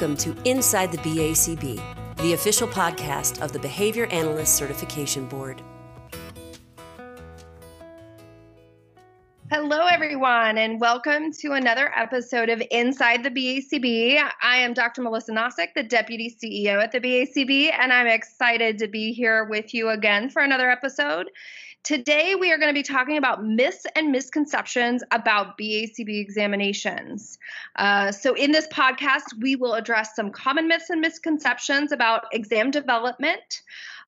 Welcome to Inside the BACB, the official podcast of the Behavior Analyst Certification Board. Hello, everyone, and welcome to another episode of Inside the BACB. I am Dr. Melissa Nosik, the Deputy CEO at the BACB, and I'm excited to be here with you again for another episode. Today, we are going to be talking about myths and misconceptions about BACB examinations. Uh, so, in this podcast, we will address some common myths and misconceptions about exam development.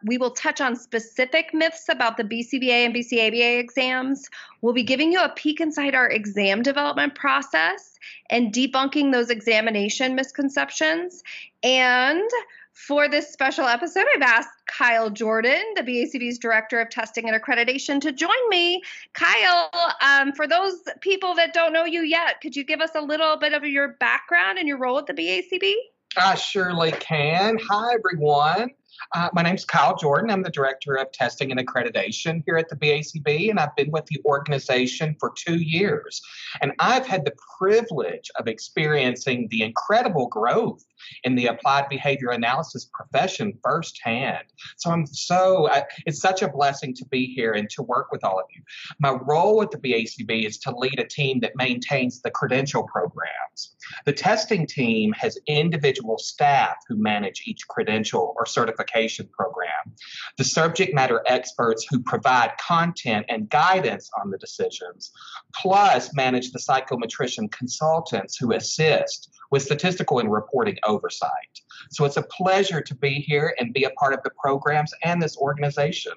We will touch on specific myths about the BCBA and BCABA exams. We'll be giving you a peek inside our exam development process and debunking those examination misconceptions. And for this special episode, I've asked Kyle Jordan, the BACB's Director of Testing and Accreditation, to join me. Kyle, um, for those people that don't know you yet, could you give us a little bit of your background and your role at the BACB? I surely can. Hi, everyone. Uh, my name's Kyle Jordan. I'm the Director of Testing and Accreditation here at the BACB, and I've been with the organization for two years. And I've had the privilege of experiencing the incredible growth in the applied behavior analysis profession firsthand. So I'm so, I, it's such a blessing to be here and to work with all of you. My role at the BACB is to lead a team that maintains the credential programs. The testing team has individual staff who manage each credential or certification program. The subject matter experts who provide content and guidance on the decisions, plus manage the psychometrician consultants who assist with statistical and reporting oversight. So it's a pleasure to be here and be a part of the programs and this organization.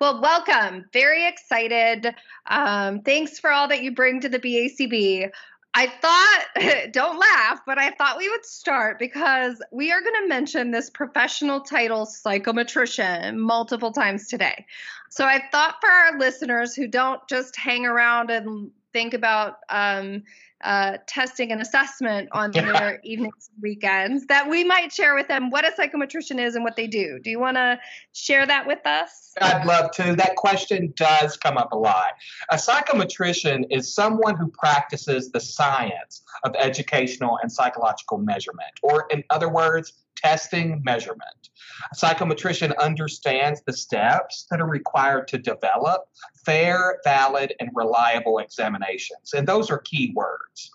Well, welcome. Very excited. Um, thanks for all that you bring to the BACB. I thought, don't laugh, but I thought we would start because we are going to mention this professional title, psychometrician, multiple times today. So I thought for our listeners who don't just hang around and think about um, uh, testing and assessment on their evenings and weekends that we might share with them what a psychometrician is and what they do. Do you want to share that with us? I'd love to. That question does come up a lot. A psychometrician is someone who practices the science of educational and psychological measurement, or in other words, testing measurement. A psychometrician understands the steps that are required to develop fair, valid, and reliable examinations. And those are key words.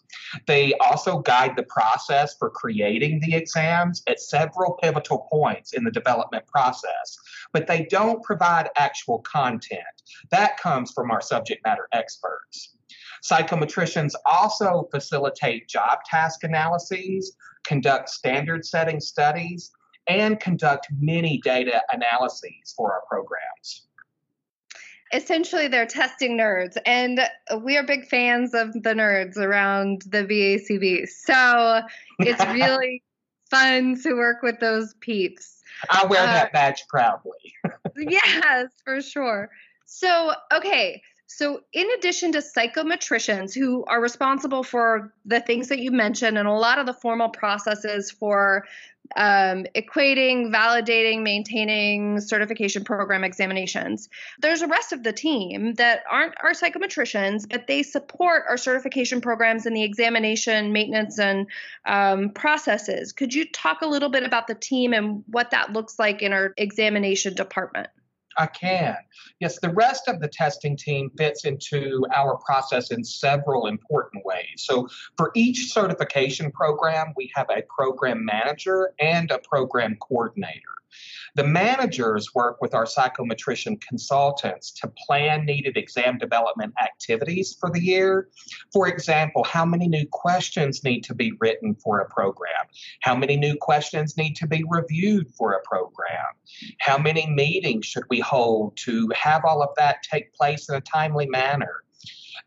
They also guide the process for creating the exams at several pivotal points in the development process, but they don't provide actual content. That comes from our subject matter experts. Psychometricians also facilitate job task analyses, conduct standard setting studies, and conduct many data analyses for our programs. Essentially, they're testing nerds, and we are big fans of the nerds around the BACB. So it's really fun to work with those peeps. I wear uh, that badge proudly. yes, for sure. So, okay, so, in addition to psychometricians who are responsible for the things that you mentioned and a lot of the formal processes for um, equating, validating, maintaining certification program examinations, there's a rest of the team that aren't our psychometricians, but they support our certification programs and the examination, maintenance, and um, processes. Could you talk a little bit about the team and what that looks like in our examination department? I can. Yes, the rest of the testing team fits into our process in several important ways. So, for each certification program, we have a program manager and a program coordinator. The managers work with our psychometrician consultants to plan needed exam development activities for the year. For example, how many new questions need to be written for a program? How many new questions need to be reviewed for a program? How many meetings should we hold to have all of that take place in a timely manner?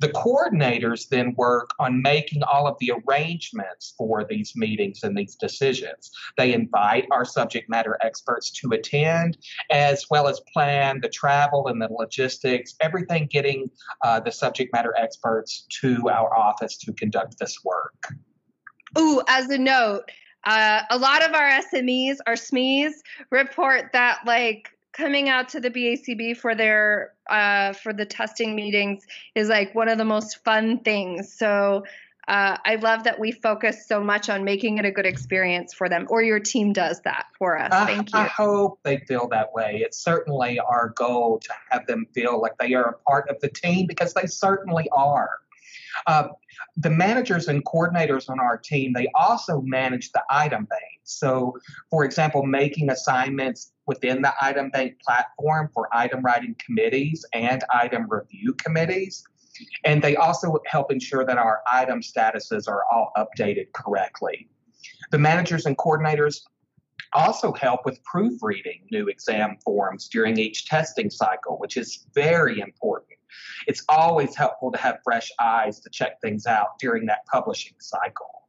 The coordinators then work on making all of the arrangements for these meetings and these decisions. They invite our subject matter experts to attend, as well as plan the travel and the logistics, everything getting uh, the subject matter experts to our office to conduct this work. Ooh, as a note, uh, a lot of our SMEs, our SMEs, report that like coming out to the BACB for their uh, for the testing meetings is like one of the most fun things. So uh, I love that we focus so much on making it a good experience for them, or your team does that for us. Thank you. I hope they feel that way. It's certainly our goal to have them feel like they are a part of the team because they certainly are. Uh, the managers and coordinators on our team, they also manage the item bank. So, for example, making assignments within the item bank platform for item writing committees and item review committees. And they also help ensure that our item statuses are all updated correctly. The managers and coordinators also help with proofreading new exam forms during each testing cycle, which is very important. It's always helpful to have fresh eyes to check things out during that publishing cycle.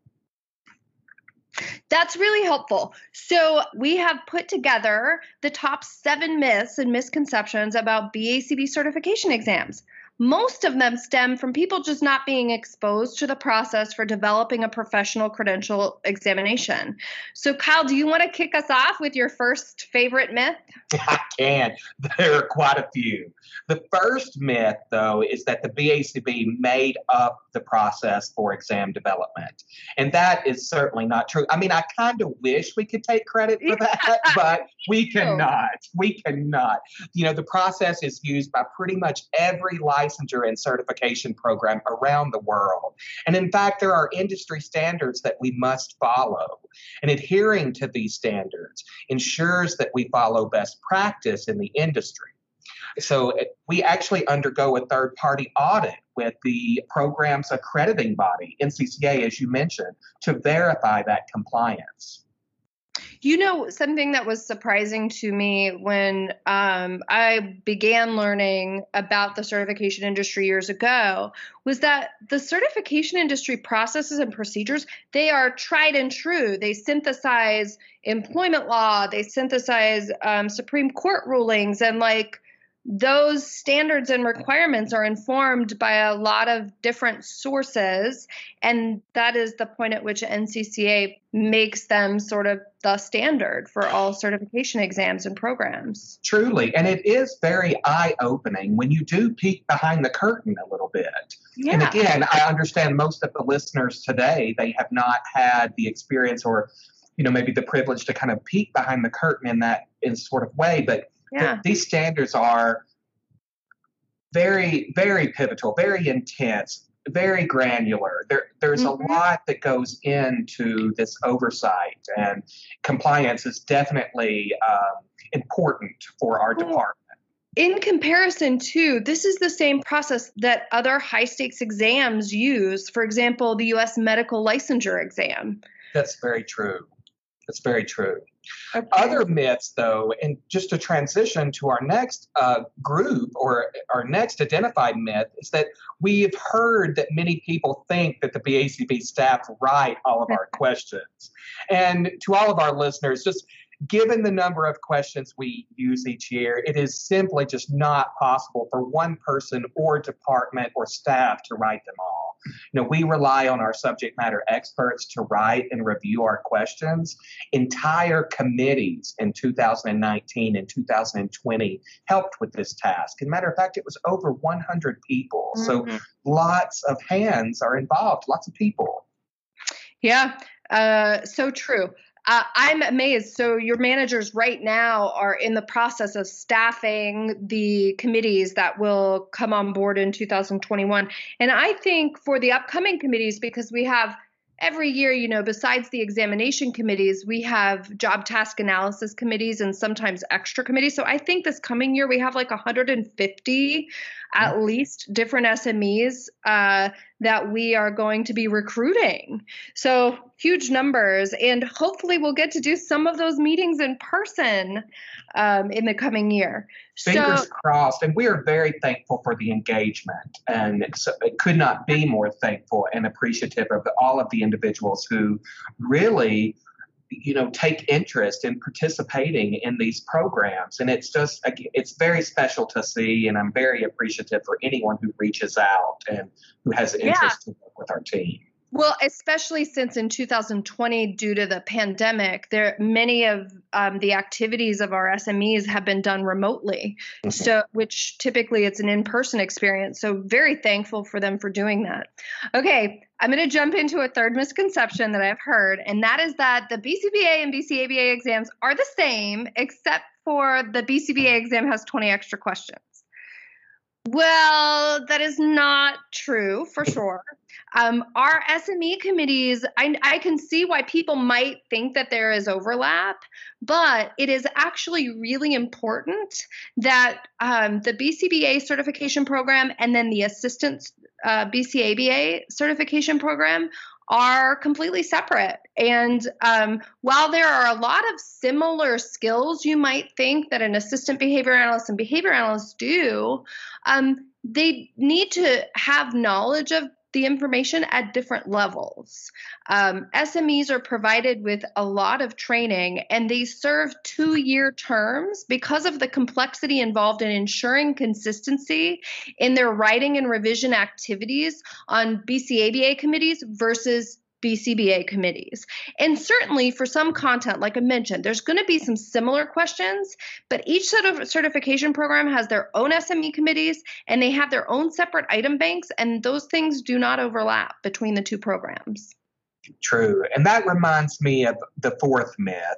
That's really helpful. So, we have put together the top seven myths and misconceptions about BACB certification exams. Most of them stem from people just not being exposed to the process for developing a professional credential examination. So, Kyle, do you want to kick us off with your first favorite myth? I can. There are quite a few. The first myth, though, is that the BACB made up the process for exam development. And that is certainly not true. I mean, I kind of wish we could take credit for that, but we cannot. We cannot. You know, the process is used by pretty much every licensure and certification program around the world. And in fact, there are industry standards that we must follow. And adhering to these standards ensures that we follow best practice in the industry. So eh, we actually undergo a third party audit with the program's accrediting body, NCCA, as you mentioned, to verify that compliance. You know, something that was surprising to me when um, I began learning about the certification industry years ago was that the certification industry processes and procedures, they are tried and true. They synthesize employment law, they synthesize um, Supreme Court rulings, and like those standards and requirements are informed by a lot of different sources and that is the point at which NCCA makes them sort of the standard for all certification exams and programs. Truly, and it is very eye-opening when you do peek behind the curtain a little bit. Yeah. And again, I understand most of the listeners today they have not had the experience or you know maybe the privilege to kind of peek behind the curtain in that in sort of way, but yeah. these standards are very, very pivotal, very intense, very granular. There, there's mm-hmm. a lot that goes into this oversight, and compliance is definitely um, important for our department. In comparison to, this is the same process that other high stakes exams use. For example, the U.S. medical licensure exam. That's very true. That's very true. Okay. Other myths, though, and just to transition to our next uh, group or our next identified myth, is that we've heard that many people think that the BACB staff write all of our questions. And to all of our listeners, just given the number of questions we use each year, it is simply just not possible for one person or department or staff to write them all. You know, we rely on our subject matter experts to write and review our questions. Entire committees in 2019 and 2020 helped with this task. And matter of fact, it was over 100 people. Mm-hmm. So lots of hands are involved, lots of people. Yeah, uh, so true. Uh, I'm amazed. So, your managers right now are in the process of staffing the committees that will come on board in 2021. And I think for the upcoming committees, because we have every year, you know, besides the examination committees, we have job task analysis committees and sometimes extra committees. So, I think this coming year we have like 150 at least different SMEs uh, that we are going to be recruiting. So huge numbers, and hopefully we'll get to do some of those meetings in person um, in the coming year. Fingers so, crossed, and we are very thankful for the engagement, and it could not be more thankful and appreciative of all of the individuals who really you know take interest in participating in these programs and it's just it's very special to see and i'm very appreciative for anyone who reaches out and who has an interest yeah. to work with our team Well, especially since in 2020, due to the pandemic, there many of um, the activities of our SMEs have been done remotely. Mm-hmm. So, which typically it's an in-person experience. So, very thankful for them for doing that. Okay, I'm going to jump into a third misconception that I've heard, and that is that the BCBA and BCABA exams are the same, except for the BCBA exam has 20 extra questions. Well, that is not true for sure. Um, our SME committees, I, I, can see why people might think that there is overlap, but it is actually really important that um, the BCBA certification program and then the assistant uh, BCABA certification program are completely separate. And um, while there are a lot of similar skills you might think that an assistant behavior analyst and behavior analyst do, um, they need to have knowledge of the information at different levels. Um, SMEs are provided with a lot of training and they serve two year terms because of the complexity involved in ensuring consistency in their writing and revision activities on BCABA committees versus BCBA committees. And certainly for some content, like I mentioned, there's going to be some similar questions, but each sort of certification program has their own SME committees and they have their own separate item banks, and those things do not overlap between the two programs. True. And that reminds me of the fourth myth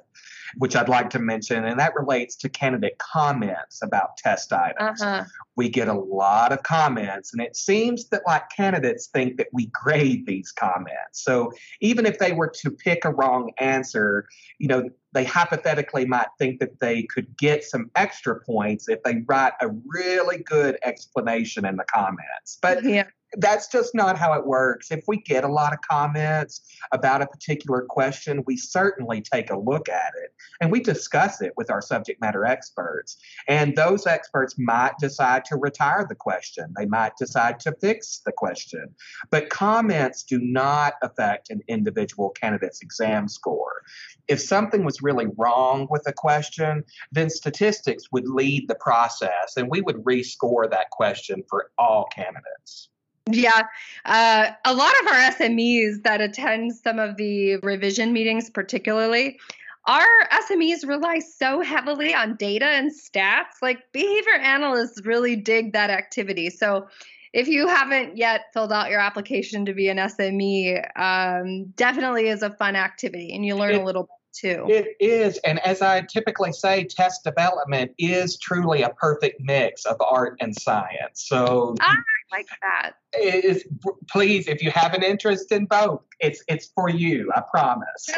which I'd like to mention, and that relates to candidate comments about test items. Uh-huh. We get a lot of comments, and it seems that like candidates think that we grade these comments. So even if they were to pick a wrong answer, you know, they hypothetically might think that they could get some extra points if they write a really good explanation in the comments. But yeah that's just not how it works. If we get a lot of comments about a particular question, we certainly take a look at it and we discuss it with our subject matter experts. And those experts might decide to retire the question, they might decide to fix the question. But comments do not affect an individual candidate's exam score. If something was really wrong with a question, then statistics would lead the process and we would rescore that question for all candidates. Yeah. Uh, a lot of our SMEs that attend some of the revision meetings, particularly, our SMEs rely so heavily on data and stats. Like behavior analysts really dig that activity. So if you haven't yet filled out your application to be an SME, um, definitely is a fun activity and you learn it, a little bit too. It is. And as I typically say, test development is truly a perfect mix of art and science. So I like that. Is, please, if you have an interest in both, it's it's for you, I promise.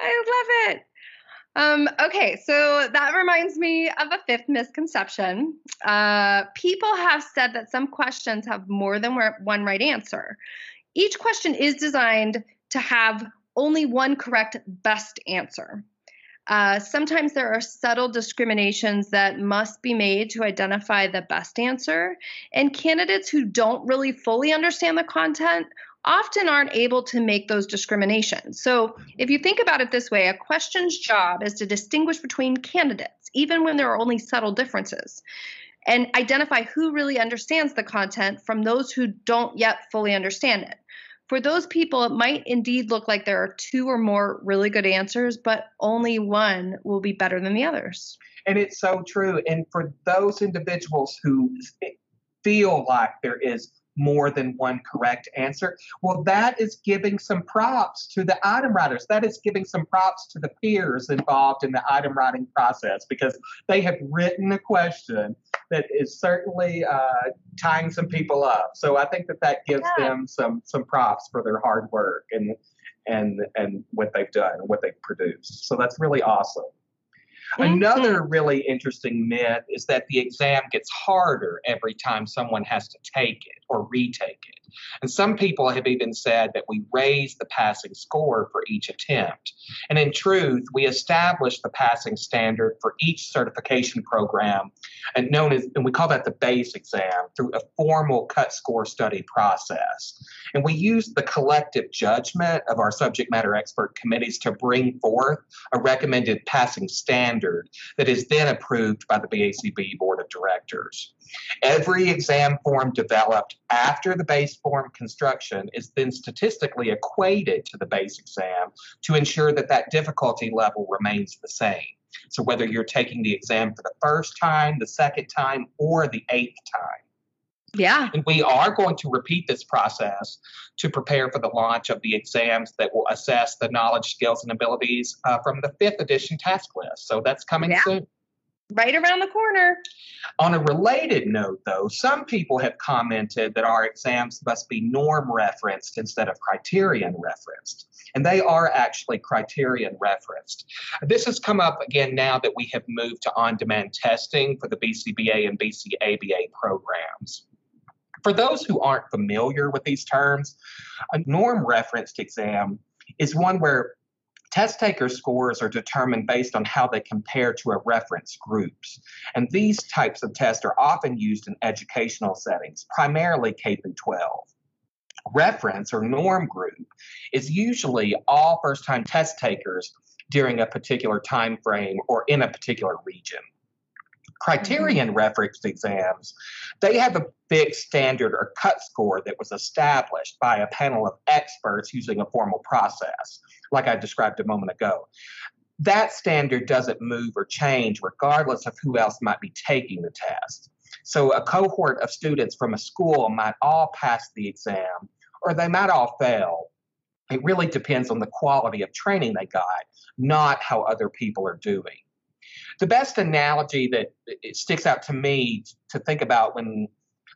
I love it. Um, okay, so that reminds me of a fifth misconception. Uh, people have said that some questions have more than one right answer. Each question is designed to have only one correct best answer. Uh, sometimes there are subtle discriminations that must be made to identify the best answer, and candidates who don't really fully understand the content often aren't able to make those discriminations. So, if you think about it this way, a question's job is to distinguish between candidates, even when there are only subtle differences, and identify who really understands the content from those who don't yet fully understand it for those people, it might indeed look like there are two or more really good answers, but only one will be better than the others. And it's so true. And for those individuals who feel like there is more than one correct answer. Well, that is giving some props to the item writers. That is giving some props to the peers involved in the item writing process because they have written a question that is certainly uh, tying some people up. So I think that that gives yeah. them some some props for their hard work and and and what they've done and what they've produced. So that's really awesome. Mm-hmm. Another really interesting myth is that the exam gets harder every time someone has to take it or retake it. And some people have even said that we raise the passing score for each attempt. And in truth, we establish the passing standard for each certification program, and known as, and we call that the base exam, through a formal cut score study process. And we use the collective judgment of our subject matter expert committees to bring forth a recommended passing standard standard that is then approved by the BACB Board of Directors. Every exam form developed after the base form construction is then statistically equated to the base exam to ensure that that difficulty level remains the same. So whether you're taking the exam for the first time, the second time, or the eighth time. Yeah. And we are going to repeat this process to prepare for the launch of the exams that will assess the knowledge, skills, and abilities uh, from the fifth edition task list. So that's coming Yeah. soon. Right around the corner. On a related note, though, some people have commented that our exams must be norm referenced instead of criterion referenced. And they are actually criterion referenced. This has come up again now that we have moved to on demand testing for the BCBA and BCABA programs. For those who aren't familiar with these terms, a norm referenced exam is one where test taker scores are determined based on how they compare to a reference groups. And these types of tests are often used in educational settings, primarily K through 12. Reference or norm group is usually all first time test takers during a particular time frame or in a particular region. Criterion referenced exams, they have a fixed standard or cut score that was established by a panel of experts using a formal process, like I described a moment ago. That standard doesn't move or change regardless of who else might be taking the test. So a cohort of students from a school might all pass the exam or they might all fail. It really depends on the quality of training they got, not how other people are doing. The best analogy that sticks out to me to think about when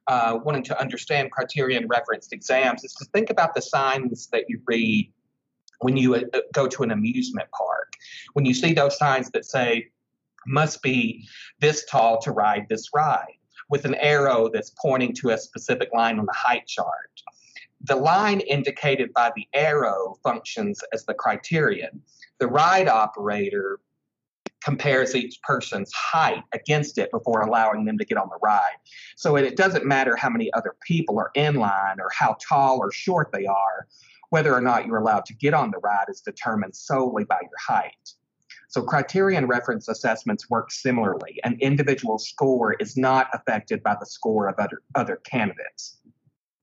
uh, wanting to understand criterion referenced exams is to think about the signs that you read when you uh, go to an amusement park. When you see those signs that say, must be this tall to ride this ride, with an arrow that's pointing to a specific line on the height chart. The line indicated by the arrow functions as the criterion. The ride operator compares each person's height against it before allowing them to get on the ride. So it, it doesn't matter how many other people are in line or how tall or short they are, whether or not you're allowed to get on the ride is determined solely by your height. So criterion reference assessments work similarly. An individual score is not affected by the score of other, other candidates.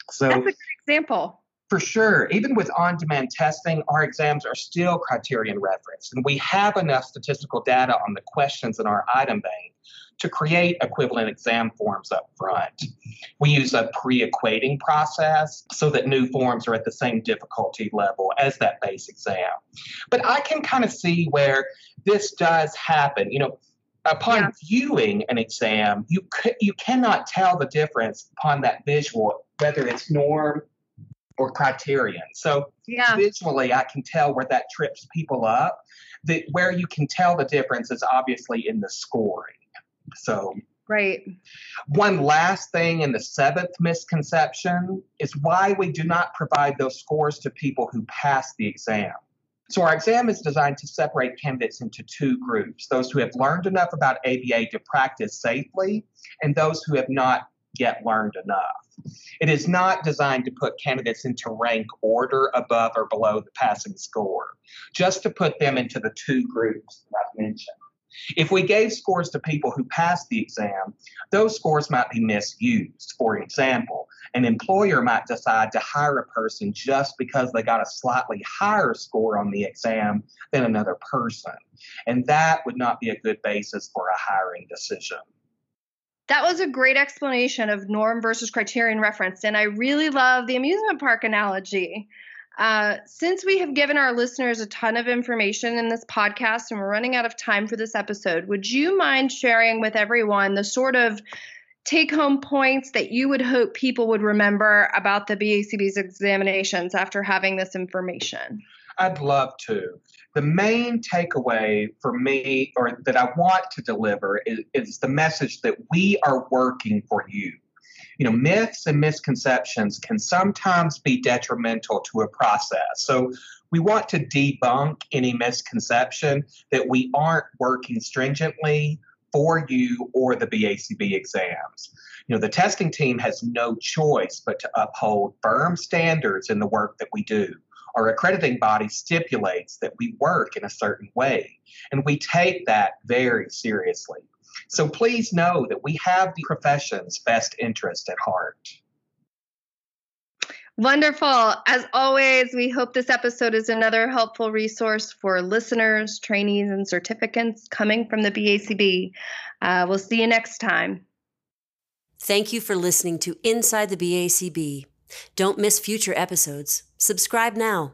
So That's a good example. For sure, even with on demand testing, our exams are still criterion referenced, and we have enough statistical data on the questions in our item bank to create equivalent exam forms up front. We use a pre equating process so that new forms are at the same difficulty level as that base exam. But I can kind of see where this does happen. You know, upon Yeah. viewing an exam, you c- you cannot tell the difference upon that visual whether it's norm or criterion. So Yeah. visually, I can tell where that trips people up. The, where you can tell the difference is obviously in the scoring. So Right. one last thing in the seventh misconception is why we do not provide those scores to people who pass the exam. So, our exam is designed to separate candidates into two groups those who have learned enough about ABA to practice safely, and those who have not yet learned enough. It is not designed to put candidates into rank order above or below the passing score, just to put them into the two groups that I've mentioned. If we gave scores to people who passed the exam, those scores might be misused. For example, an employer might decide to hire a person just because they got a slightly higher score on the exam than another person. And that would not be a good basis for a hiring decision. That was a great explanation of norm versus criterion referenced. And I really love the amusement park analogy. Uh, since we have given our listeners a ton of information in this podcast and we're running out of time for this episode, would you mind sharing with everyone the sort of take home points that you would hope people would remember about the BACB's examinations after having this information? I'd love to. The main takeaway for me, or that I want to deliver, is, is the message that we are working for you. You know, myths and misconceptions can sometimes be detrimental to a process. So we want to debunk any misconception that we aren't working stringently for you or the BACB exams. You know, the testing team has no choice but to uphold firm standards in the work that we do our accrediting body stipulates that we work in a certain way, and we take that very seriously. So please know that we have the profession's best interest at heart. Wonderful. As always, we hope this episode is another helpful resource for listeners, trainees, and certificants coming from the BACB. Uh, we'll see you next time. Thank you for listening to Inside the BACB. Don't miss future episodes. Subscribe now.